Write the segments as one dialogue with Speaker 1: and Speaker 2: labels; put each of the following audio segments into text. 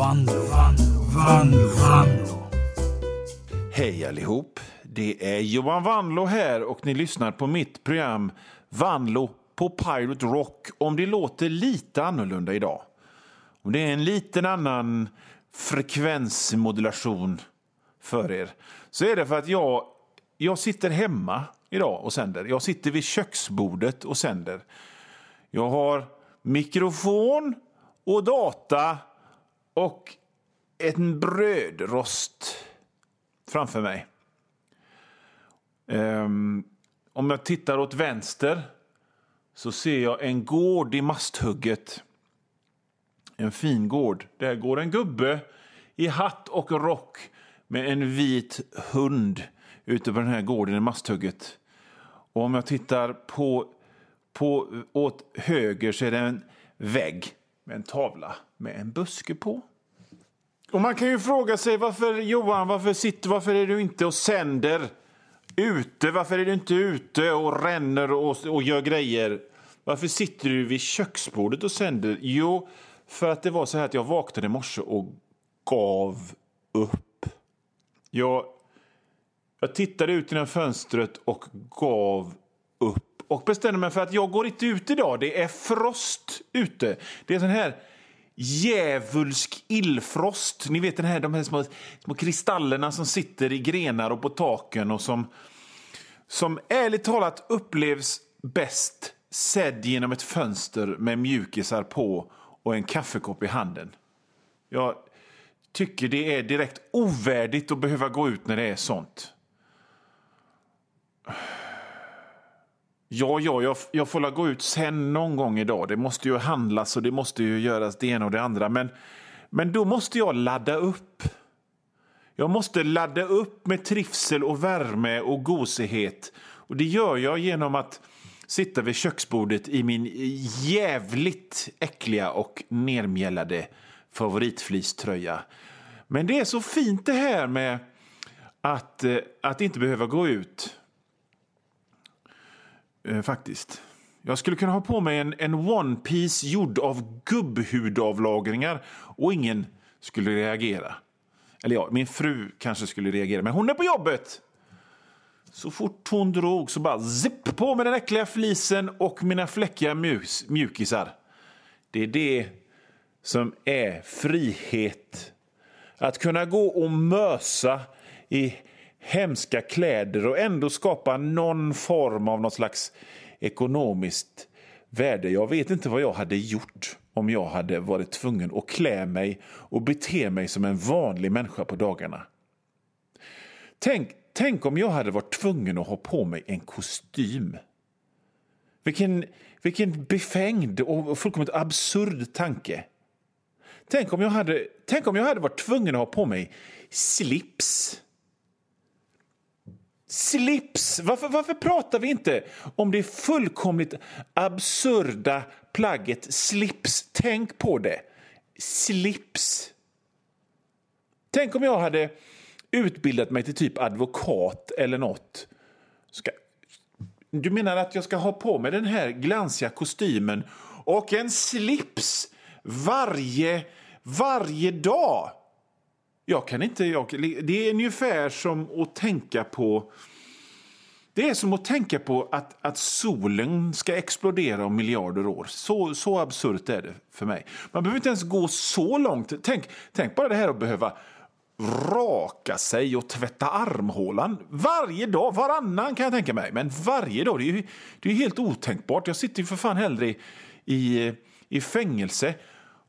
Speaker 1: Vanlo, Vanlo, Vanlo, Vanlo.
Speaker 2: Hej allihop! Det är Johan Vanlo här och ni lyssnar på mitt program Vanlo på Pirate Rock om det låter lite annorlunda idag. Om det är en liten annan frekvensmodulation för er så är det för att jag, jag sitter hemma idag och sänder. Jag sitter vid köksbordet och sänder. Jag har mikrofon och data och en brödrost framför mig. Um, om jag tittar åt vänster så ser jag en gård i Masthugget. En fin gård. Där går en gubbe i hatt och rock med en vit hund ute på den här gården i Masthugget. Och om jag tittar på, på, åt höger så är det en vägg med en tavla med en buske på. Och man kan ju fråga sig varför Johan, varför sitter, varför är du inte och sänder ute? Varför är du inte ute och ränner och, och gör grejer? Varför sitter du vid köksbordet och sänder? Jo, för att det var så här att jag vaknade i morse och gav upp. Jag, jag tittade ut genom fönstret och gav upp och bestämde mig för att jag går inte ut idag. Det är frost ute. Det är sån här djävulsk illfrost. Ni vet den här, de här små, små kristallerna som sitter i grenar och på taken och som, som ärligt talat upplevs bäst sedd genom ett fönster med mjukisar på och en kaffekopp i handen. Jag tycker det är direkt ovärdigt att behöva gå ut när det är sånt. Ja, ja, jag, jag får gå ut sen någon gång idag. Det måste ju handlas och det måste ju göras det ena och det andra. Men, men då måste jag ladda upp. Jag måste ladda upp med trivsel och värme och gosighet. Och det gör jag genom att sitta vid köksbordet i min jävligt äckliga och nermjällade favoritfliströja. Men det är så fint det här med att, eh, att inte behöva gå ut Eh, faktiskt. Jag skulle kunna ha på mig en, en One Piece gjord av gubbhudavlagringar och ingen skulle reagera. Eller ja, min fru kanske skulle reagera, men hon är på jobbet. Så fort hon drog så bara zipp på med den äckliga flisen och mina fläckiga mjus, mjukisar. Det är det som är frihet. Att kunna gå och mösa i hemska kläder och ändå skapa någon form av något slags ekonomiskt värde. Jag vet inte vad jag hade gjort om jag hade varit tvungen att klä mig och bete mig som en vanlig människa på dagarna. Tänk, tänk om jag hade varit tvungen att ha på mig en kostym. Vilken, vilken befängd och fullkomligt absurd tanke. Tänk om, jag hade, tänk om jag hade varit tvungen att ha på mig slips Slips! Varför, varför pratar vi inte om det fullkomligt absurda plagget slips? Tänk på det. Slips. Tänk om jag hade utbildat mig till typ advokat eller nåt. Ska... Du menar att jag ska ha på mig den här glansiga kostymen och en slips varje, varje dag? Jag kan inte... Jag, det är ungefär som att tänka på... Det är som att tänka på att, att solen ska explodera om miljarder år. Så, så absurt är det för mig. Man behöver inte ens gå så långt. Tänk, tänk bara det här att behöva raka sig och tvätta armhålan varje dag, varannan kan jag tänka mig. Men varje dag, det är, det är helt otänkbart. Jag sitter ju för fan hellre i, i, i fängelse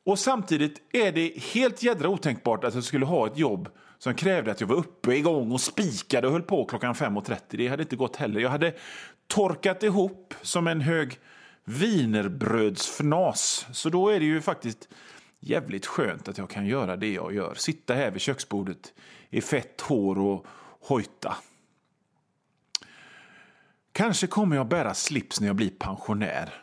Speaker 2: och samtidigt är det helt jädra otänkbart att jag skulle ha ett jobb som krävde att jag var uppe igång och spikade och höll på klockan 5.30. Det hade inte gått heller. Jag hade torkat ihop som en hög vinerbrödsfnas. Så då är det ju faktiskt jävligt skönt att jag kan göra det jag gör. Sitta här vid köksbordet i fett hår och hojta. Kanske kommer jag bära slips när jag blir pensionär.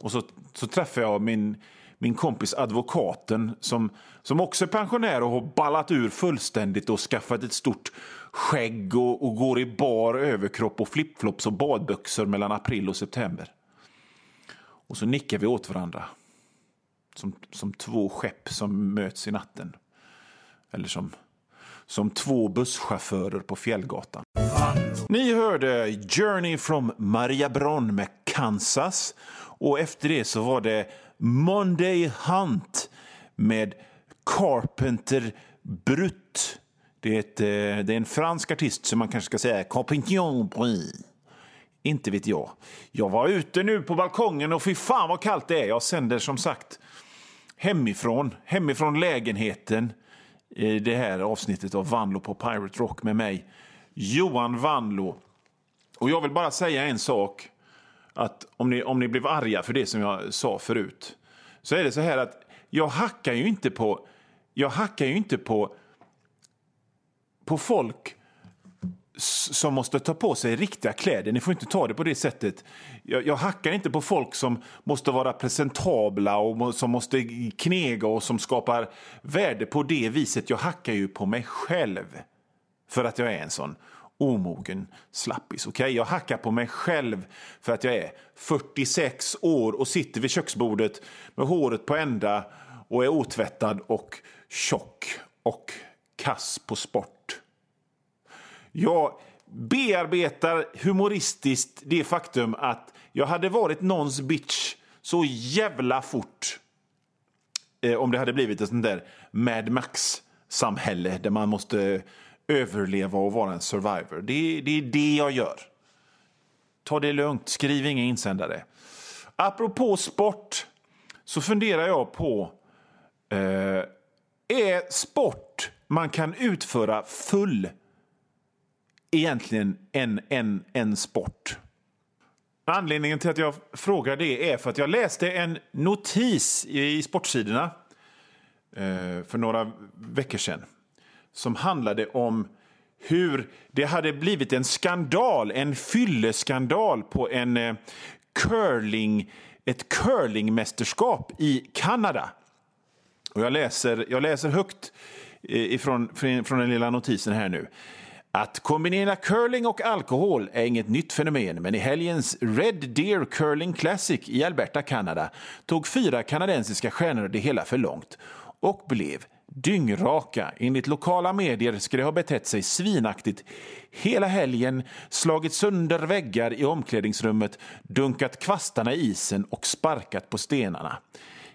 Speaker 2: Och så, så träffar jag min min kompis advokaten som, som också är pensionär och har ballat ur fullständigt och skaffat ett stort skägg och, och går i bar överkropp och flipflops och badbyxor mellan april och september. Och så nickar vi åt varandra som, som två skepp som möts i natten. Eller som, som två busschaufförer på Fjällgatan. Ni hörde Journey from Maria Bron med Kansas. Och efter det så var det Monday Hunt med Carpenter Brut. Det är, ett, eh, det är en fransk artist som man kanske ska säga Carpentier Brut. Inte vet jag. Jag var ute nu på balkongen och fy fan vad kallt det är. Jag sänder som sagt hemifrån, hemifrån lägenheten i det här avsnittet av Vanlo på Pirate Rock med mig, Johan Vanlo. Och jag vill bara säga en sak, att om ni, om ni blev arga för det som jag sa förut, så är det så här att jag hackar ju inte på, jag hackar ju inte på, på folk som måste ta på sig riktiga kläder. Ni får inte ta det på det sättet. Jag, jag hackar inte på folk som måste vara presentabla och som måste knega och som skapar värde på det viset. Jag hackar ju på mig själv för att jag är en sån omogen slappis. Okay? Jag hackar på mig själv för att jag är 46 år och sitter vid köksbordet med håret på ända och är otvättad och tjock och kass på sport. Jag bearbetar humoristiskt det faktum att jag hade varit någons bitch så jävla fort eh, om det hade blivit ett sånt där Mad Max-samhälle där man måste överleva och vara en survivor. Det, det är det jag gör. Ta det lugnt, skriv inga insändare. Apropå sport så funderar jag på eh, är sport man kan utföra full egentligen en, en, en sport? Anledningen till att jag frågar det är för att jag läste en notis i Sportsidorna eh, för några veckor sedan som handlade om hur det hade blivit en skandal, en fylleskandal på en eh, curling, ett curlingmästerskap i Kanada. Och jag läser, jag läser högt eh, ifrån, från, från den lilla notisen här nu. Att kombinera curling och alkohol är inget nytt fenomen, men i helgens Red Deer Curling Classic i Alberta, Kanada tog fyra kanadensiska stjärnor det hela för långt och blev dyngraka. Enligt lokala medier ska de ha betett sig svinaktigt hela helgen, slagit sönder väggar i omklädningsrummet, dunkat kvastarna i isen och sparkat på stenarna.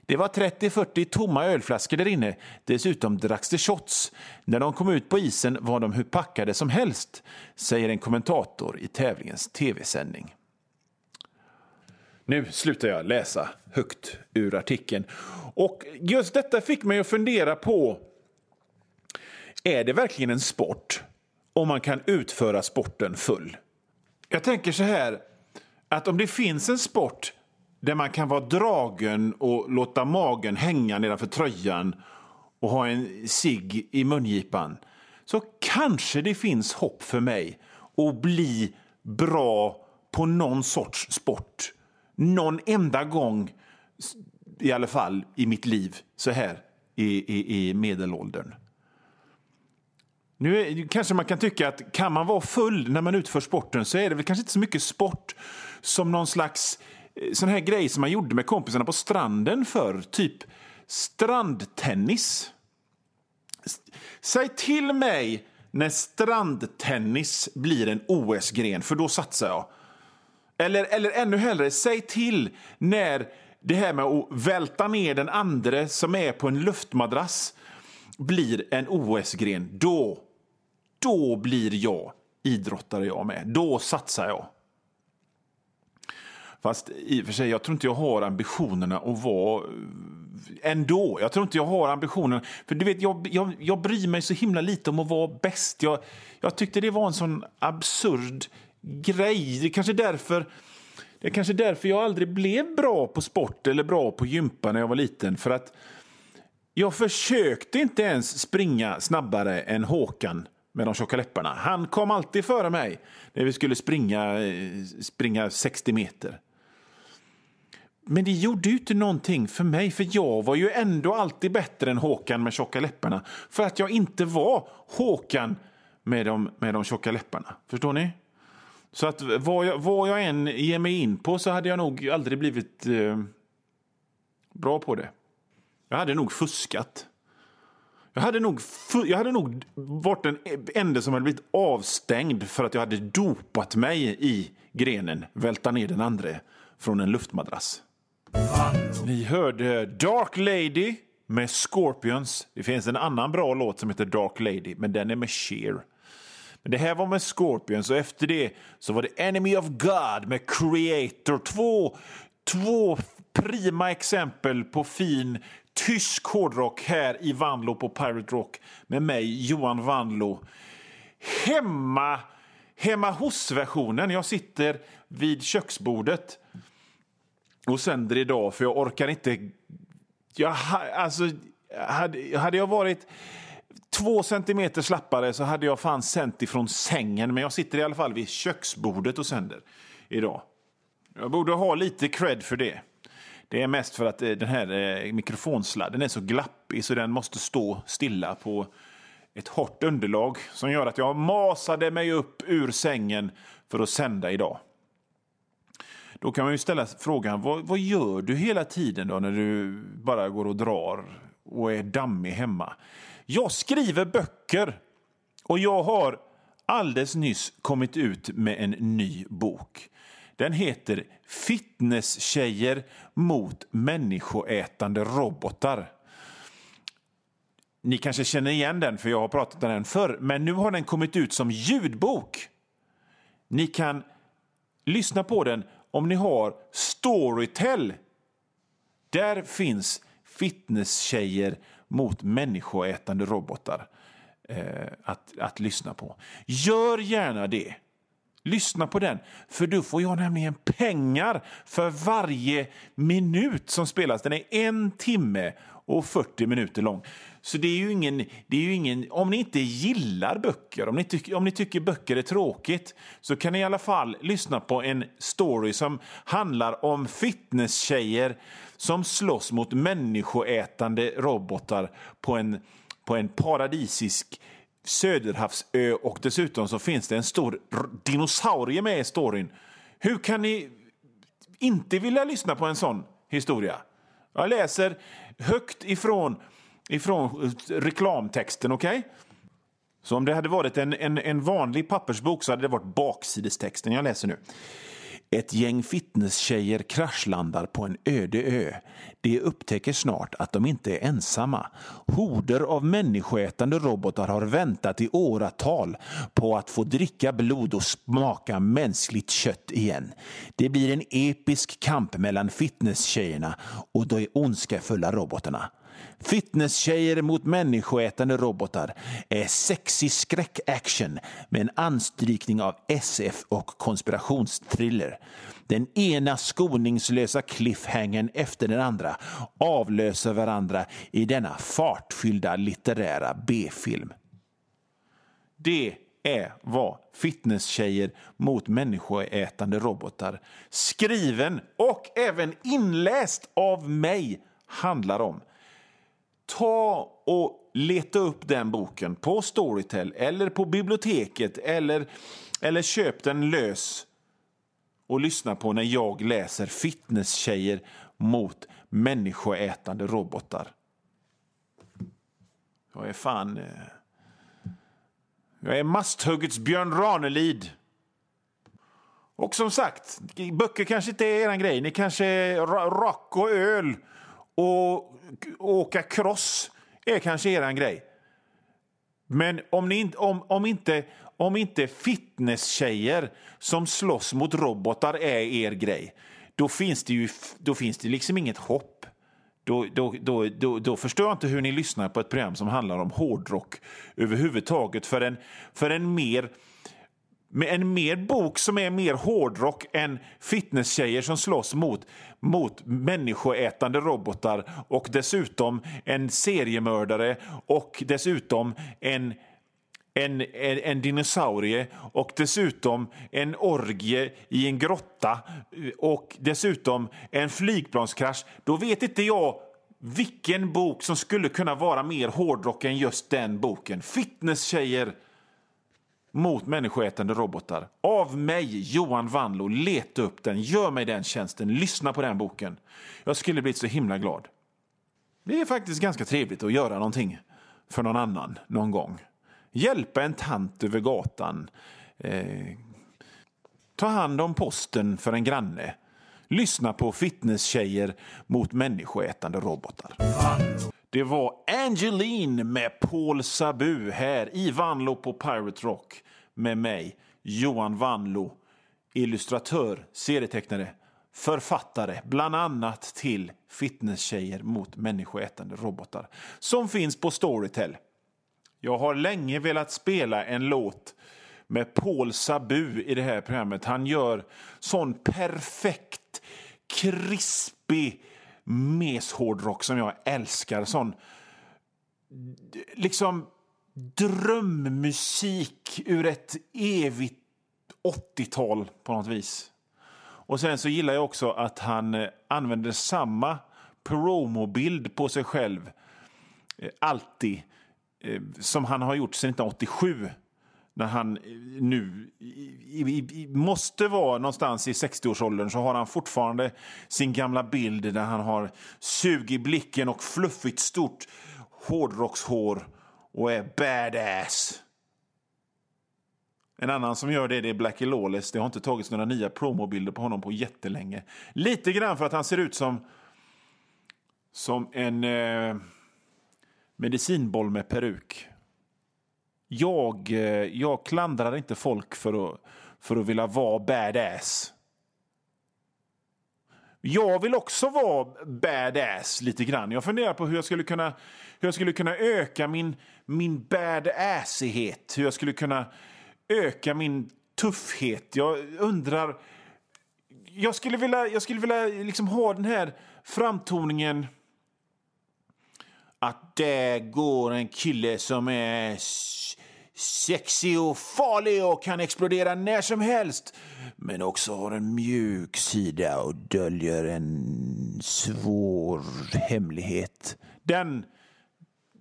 Speaker 2: Det var 30-40 tomma ölflaskor där inne. Dessutom dracks det shots. När de kom ut på isen var de hur packade som helst, säger en kommentator i tävlingens tv-sändning. Nu slutar jag läsa högt ur artikeln. Och just detta fick mig att fundera på är det verkligen en sport om man kan utföra sporten full? Jag tänker så här att om det finns en sport där man kan vara dragen och låta magen hänga nedanför tröjan och ha en cigg i mungipan så kanske det finns hopp för mig att bli bra på någon sorts sport. Någon enda gång i alla fall i mitt liv så här i, i, i medelåldern. Nu är, kanske man kan tycka att kan man vara full när man utför sporten så är det väl kanske inte så mycket sport som någon slags eh, sån här grej som man gjorde med kompisarna på stranden för typ strandtennis. Säg till mig när strandtennis blir en OS-gren, för då satsar jag. Eller, eller ännu hellre, säg till när det här med att välta ner den andra som är på en luftmadrass blir en OS-gren. Då, då blir jag idrottare jag med. Då satsar jag. Fast i och för sig, jag tror inte jag har ambitionerna att vara eh, ändå. Jag tror inte jag har ambitionen. För du vet, jag, jag, jag bryr mig så himla lite om att vara bäst. Jag, jag tyckte det var en sån absurd grej. Det är kanske därför det är kanske därför jag aldrig blev bra på sport eller bra på gympa när jag var liten. För att jag försökte inte ens springa snabbare än Håkan med de tjocka läpparna. Han kom alltid före mig när vi skulle springa, eh, springa 60 meter. Men det gjorde ju inte någonting för mig, för jag var ju ändå alltid bättre än Håkan med tjocka läpparna. För att jag inte var Håkan med de, med de tjocka läpparna. Förstår ni? Så att vad jag, vad jag än ger mig in på så hade jag nog aldrig blivit eh, bra på det. Jag hade nog fuskat. Jag hade, nog, jag hade nog varit den enda som hade blivit avstängd för att jag hade dopat mig i grenen, välta ner den andra från en luftmadrass. Ni hörde Dark Lady med Scorpions. Det finns en annan bra låt som heter Dark Lady, men den är med Cher. Men det här var med Scorpions och efter det så var det Enemy of God med Creator. Två, två prima exempel på fin tysk hårdrock här i Vanlo på Pirate Rock med mig, Johan Vanlo. Hemma, hemma hos-versionen. Jag sitter vid köksbordet och sänder idag för jag orkar inte... Jag, alltså, hade, hade jag varit två centimeter slappare så hade jag fan sänt ifrån sängen. Men jag sitter i alla fall vid köksbordet och sänder idag. Jag borde ha lite cred för det. Det är mest för att eh, den här eh, mikrofonsladden är så glappig så den måste stå stilla på ett hårt underlag som gör att jag masade mig upp ur sängen för att sända idag. Då kan man ju ställa frågan, vad, vad gör du hela tiden då när du bara går och drar och är dammig hemma? Jag skriver böcker och jag har alldeles nyss kommit ut med en ny bok. Den heter Fitnesstjejer mot människoätande robotar. Ni kanske känner igen den, för jag har pratat om den förr, men nu har den kommit ut som ljudbok. Ni kan lyssna på den om ni har Storytel. Där finns fitnesstjejer mot människoätande robotar eh, att, att lyssna på. Gör gärna det. Lyssna på den, för då får jag nämligen pengar för varje minut som spelas. Den är en timme och 40 minuter lång. Så det är ju ingen, det är ju ingen om ni inte gillar böcker, om ni, tycker, om ni tycker böcker är tråkigt, så kan ni i alla fall lyssna på en story som handlar om fitnesstjejer som slåss mot människoätande robotar på en, på en paradisisk Söderhavsö och dessutom så finns det en stor dinosaurie med i storyn. Hur kan ni inte vilja lyssna på en sån historia? Jag läser högt ifrån, ifrån eh, reklamtexten, okej? Okay? Så om det hade varit en, en, en vanlig pappersbok så hade det varit baksidestexten jag läser nu. Ett gäng fitnesstjejer kraschlandar på en öde ö. De upptäcker snart att de inte är ensamma. Horder av människoätande robotar har väntat i åratal på att få dricka blod och smaka mänskligt kött igen. Det blir en episk kamp mellan fitnesstjejerna och de ondskefulla robotarna. Fitnesstjejer mot människoätande robotar är sexig skräckaction med en anstrykning av SF och konspirationstriller. Den ena skoningslösa cliffhangern efter den andra avlöser varandra i denna fartfyllda litterära B-film. Det är vad Fitnesstjejer mot människoätande robotar skriven och även inläst av mig handlar om ta och leta upp den boken på Storytel eller på biblioteket eller, eller köp den lös och lyssna på när jag läser fitnesstjejer mot människoätande robotar. Jag är fan... Eh, jag är Masthuggets Björn Ranelid. Och som sagt, böcker kanske inte är er grej. Ni kanske är rock och öl och åka cross är kanske er grej. Men om, ni, om, om inte, om inte fitnesstjejer som slåss mot robotar är er grej, då finns det ju då finns det liksom inget hopp. Då, då, då, då, då förstår jag inte hur ni lyssnar på ett program som handlar om hårdrock överhuvudtaget för en, för en mer med en mer bok som är mer hårdrock än fitnesstjejer som slåss mot, mot människoätande robotar och dessutom en seriemördare och dessutom en en, en, en dinosaurie och dessutom en orgie i en grotta och dessutom en flygplanskrasch, då vet inte jag vilken bok som skulle kunna vara mer hårdrock än just den boken. Fitnesstjejer mot människoätande robotar. Av mig, Johan Vanlo, leta upp den, gör mig den tjänsten, lyssna på den boken. Jag skulle blivit så himla glad. Det är faktiskt ganska trevligt att göra någonting för någon annan någon gång. Hjälpa en tant över gatan. Eh, ta hand om posten för en granne. Lyssna på fitnesstjejer mot människoätande robotar. Det var Angeline med Paul Sabu här i Vanlo på Pirate Rock med mig, Johan Vanlo, illustratör, serietecknare, författare, bland annat till Fitnesstjejer mot människoätande robotar, som finns på Storytel. Jag har länge velat spela en låt med Paul Sabu i det här programmet. Han gör sån perfekt, krispig meshårdrock som jag älskar. Sån liksom drömmusik ur ett evigt 80-tal på något vis. Och sen så gillar jag också att han eh, använder samma promobild på sig själv eh, alltid eh, som han har gjort sedan 1987 när han nu i, i, måste vara någonstans i 60-årsåldern så har han fortfarande sin gamla bild där han har sug i blicken och fluffigt stort hårdrockshår och är badass. En annan som gör det, det är Blackie Lawless. Det har inte tagits några nya promobilder på honom på jättelänge. Lite grann för att han ser ut som, som en eh, medicinboll med peruk. Jag, eh, jag klandrar inte folk för att, för att vilja vara badass. Jag vill också vara badass lite grann. Jag funderar på hur jag skulle kunna, hur jag skulle kunna öka min, min badassighet. Hur jag skulle kunna öka min tuffhet. Jag undrar... Jag skulle vilja, jag skulle vilja liksom ha den här framtoningen att det går en kille som är sexig och farlig och kan explodera när som helst men också har en mjuk sida och döljer en svår hemlighet. Den,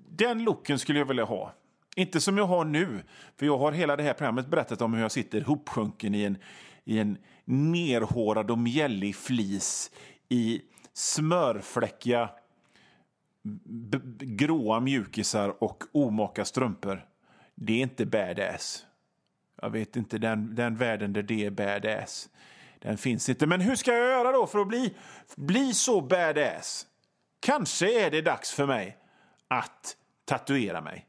Speaker 2: den looken skulle jag vilja ha. Inte som jag har nu, för jag har hela det här programmet berättat om hur jag sitter hopsjunken i en, i en nerhårad och mjällig flis i smörfläckiga gråa mjukisar och omaka strumpor. Det är inte badass. Jag vet inte, den, den världen där det är badass. Den finns inte. Men hur ska jag göra då för att bli, bli så badass? Kanske är det dags för mig att tatuera mig.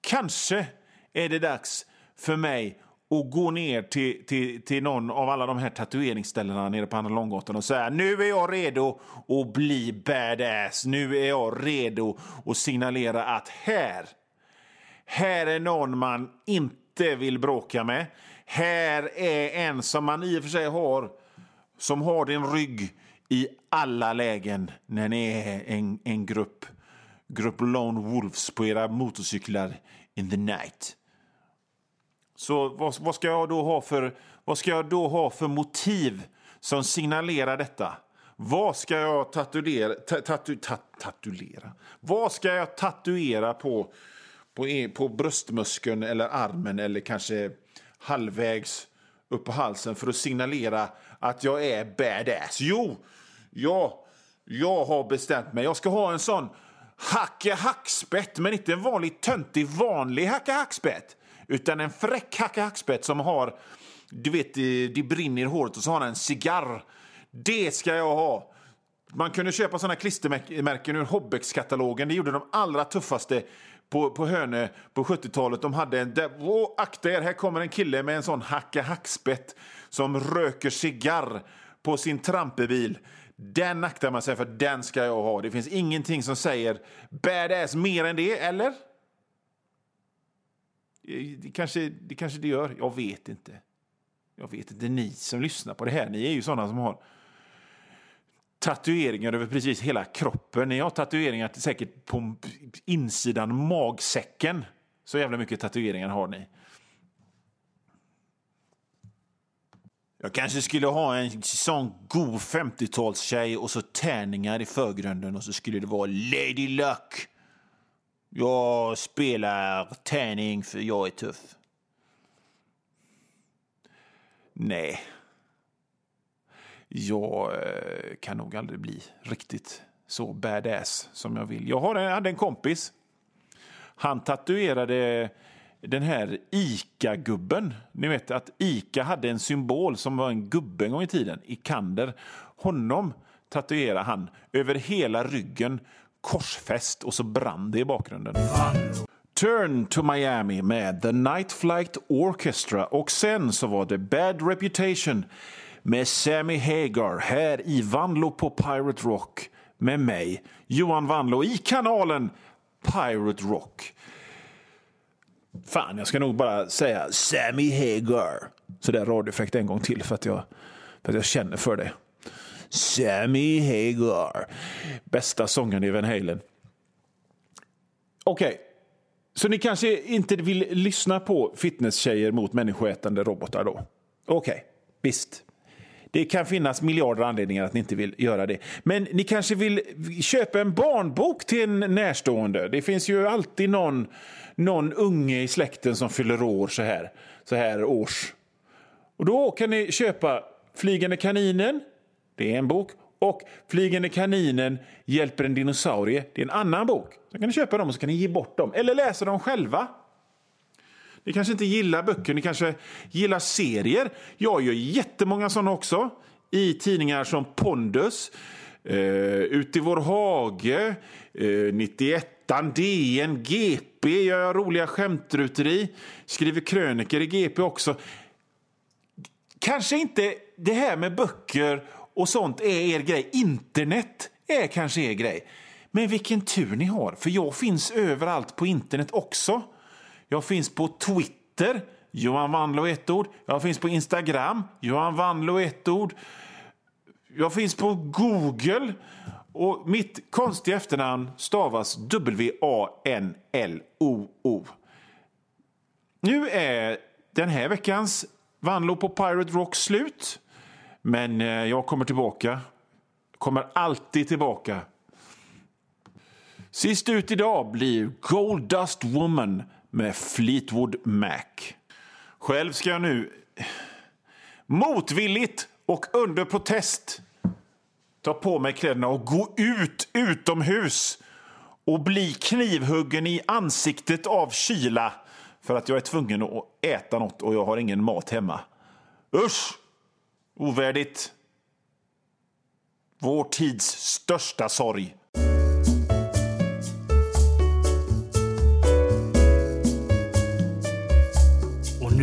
Speaker 2: Kanske är det dags för mig att gå ner till, till, till någon av alla de här tatueringsställena nere på Andra Långgatan och säga nu är jag redo att bli badass. Nu är jag redo att signalera att här, här är någon man inte vill bråka med. Här är en som man i och för sig har, som har din rygg i alla lägen när ni är en, en grupp grupp Lone Wolves på era motorcyklar in the night. Så vad, vad, ska jag då ha för, vad ska jag då ha för motiv som signalerar detta? Vad ska jag tatuera, tatu, tatuera? Vad ska jag tatuera på, på, e, på bröstmuskeln eller armen eller kanske halvvägs upp på halsen för att signalera att jag är badass? Jo, jag, jag har bestämt mig. Jag ska ha en sån hacke hackspett, men inte en vanlig töntig vanlig hacke hackspett. Utan en fräck hacke hackspett som har, du vet, det brinner i håret och så har han en cigarr. Det ska jag ha. Man kunde köpa såna klistermärken ur Hobbex-katalogen. Det gjorde de allra tuffaste på, på Hönö på 70-talet. De hade en... Åh, akta er, här kommer en kille med en sån hacka hackspett som röker cigarr på sin trampebil. Den aktar man sig för, den ska jag ha. Det finns ingenting som säger badass mer än det, eller? Eh, det kanske, det kanske det gör, jag vet inte. Jag vet inte, ni som lyssnar på det här, ni är ju sådana som har tatueringar över precis hela kroppen. Ni har tatueringar säkert på insidan magsäcken. Så jävla mycket tatueringar har ni. Jag kanske skulle ha en sån god 50-talstjej och så tärningar i förgrunden och så skulle det vara Lady Luck. Jag spelar tärning för jag är tuff. Nej. Jag eh, kan nog aldrig bli riktigt så badass som jag vill. Jag hade en kompis. Han tatuerade den här ICA-gubben. Ni vet att ICA hade en symbol som var en gubbe en gång i tiden, Ikander. Honom tatuerade han över hela ryggen, korsfäst och så brann det i bakgrunden. Turn to Miami med The Night Flight Orchestra och sen så var det Bad Reputation med Sammy Hagar här i Vanlo på Pirate Rock med mig, Johan Vanlo, i kanalen Pirate Rock. Fan, jag ska nog bara säga Sammy Hagar. Så där radiofräckt en gång till för att jag, för att jag känner för det. Sammy Hagar. Bästa sången i Van Halen. Okej, okay. så ni kanske inte vill lyssna på fitnesstjejer mot människoätande robotar då? Okej, okay. visst. Det kan finnas miljarder anledningar att ni inte vill göra det. Men ni kanske vill köpa en barnbok till en närstående. Det finns ju alltid någon, någon unge i släkten som fyller år så här, så här års. Och då kan ni köpa Flygande kaninen, det är en bok. Och Flygande kaninen hjälper en dinosaurie, det är en annan bok. Så kan ni köpa dem och så kan ni ge bort dem. Eller läsa dem själva. Ni kanske inte gillar böcker, ni kanske gillar serier. Jag gör jättemånga sådana också. I tidningar som Pondus, eh, Ut i vår hage, eh, 91 DN, GP gör jag roliga skämtrutor i. Skriver kröniker i GP också. Kanske inte det här med böcker och sånt är er grej. Internet är kanske er grej. Men vilken tur ni har, för jag finns överallt på internet också. Jag finns på Twitter, Johan Wanlo ett ord. Jag finns på Instagram, Johan Wanlo ett ord. Jag finns på Google. Och mitt konstiga efternamn stavas W-A-N-L-O-O. Nu är den här veckans Vanlo på Pirate Rock slut. Men eh, jag kommer tillbaka. Kommer alltid tillbaka. Sist ut idag blir Gold Dust Woman med Fleetwood Mac. Själv ska jag nu motvilligt och under protest ta på mig kläderna och gå ut utomhus och bli knivhuggen i ansiktet av kyla för att jag är tvungen att äta något och jag har ingen mat hemma. Usch! Ovärdigt. Vår tids största sorg.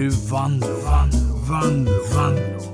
Speaker 1: Nu Vanlo, Vanlo, Vanlo, Vanlo.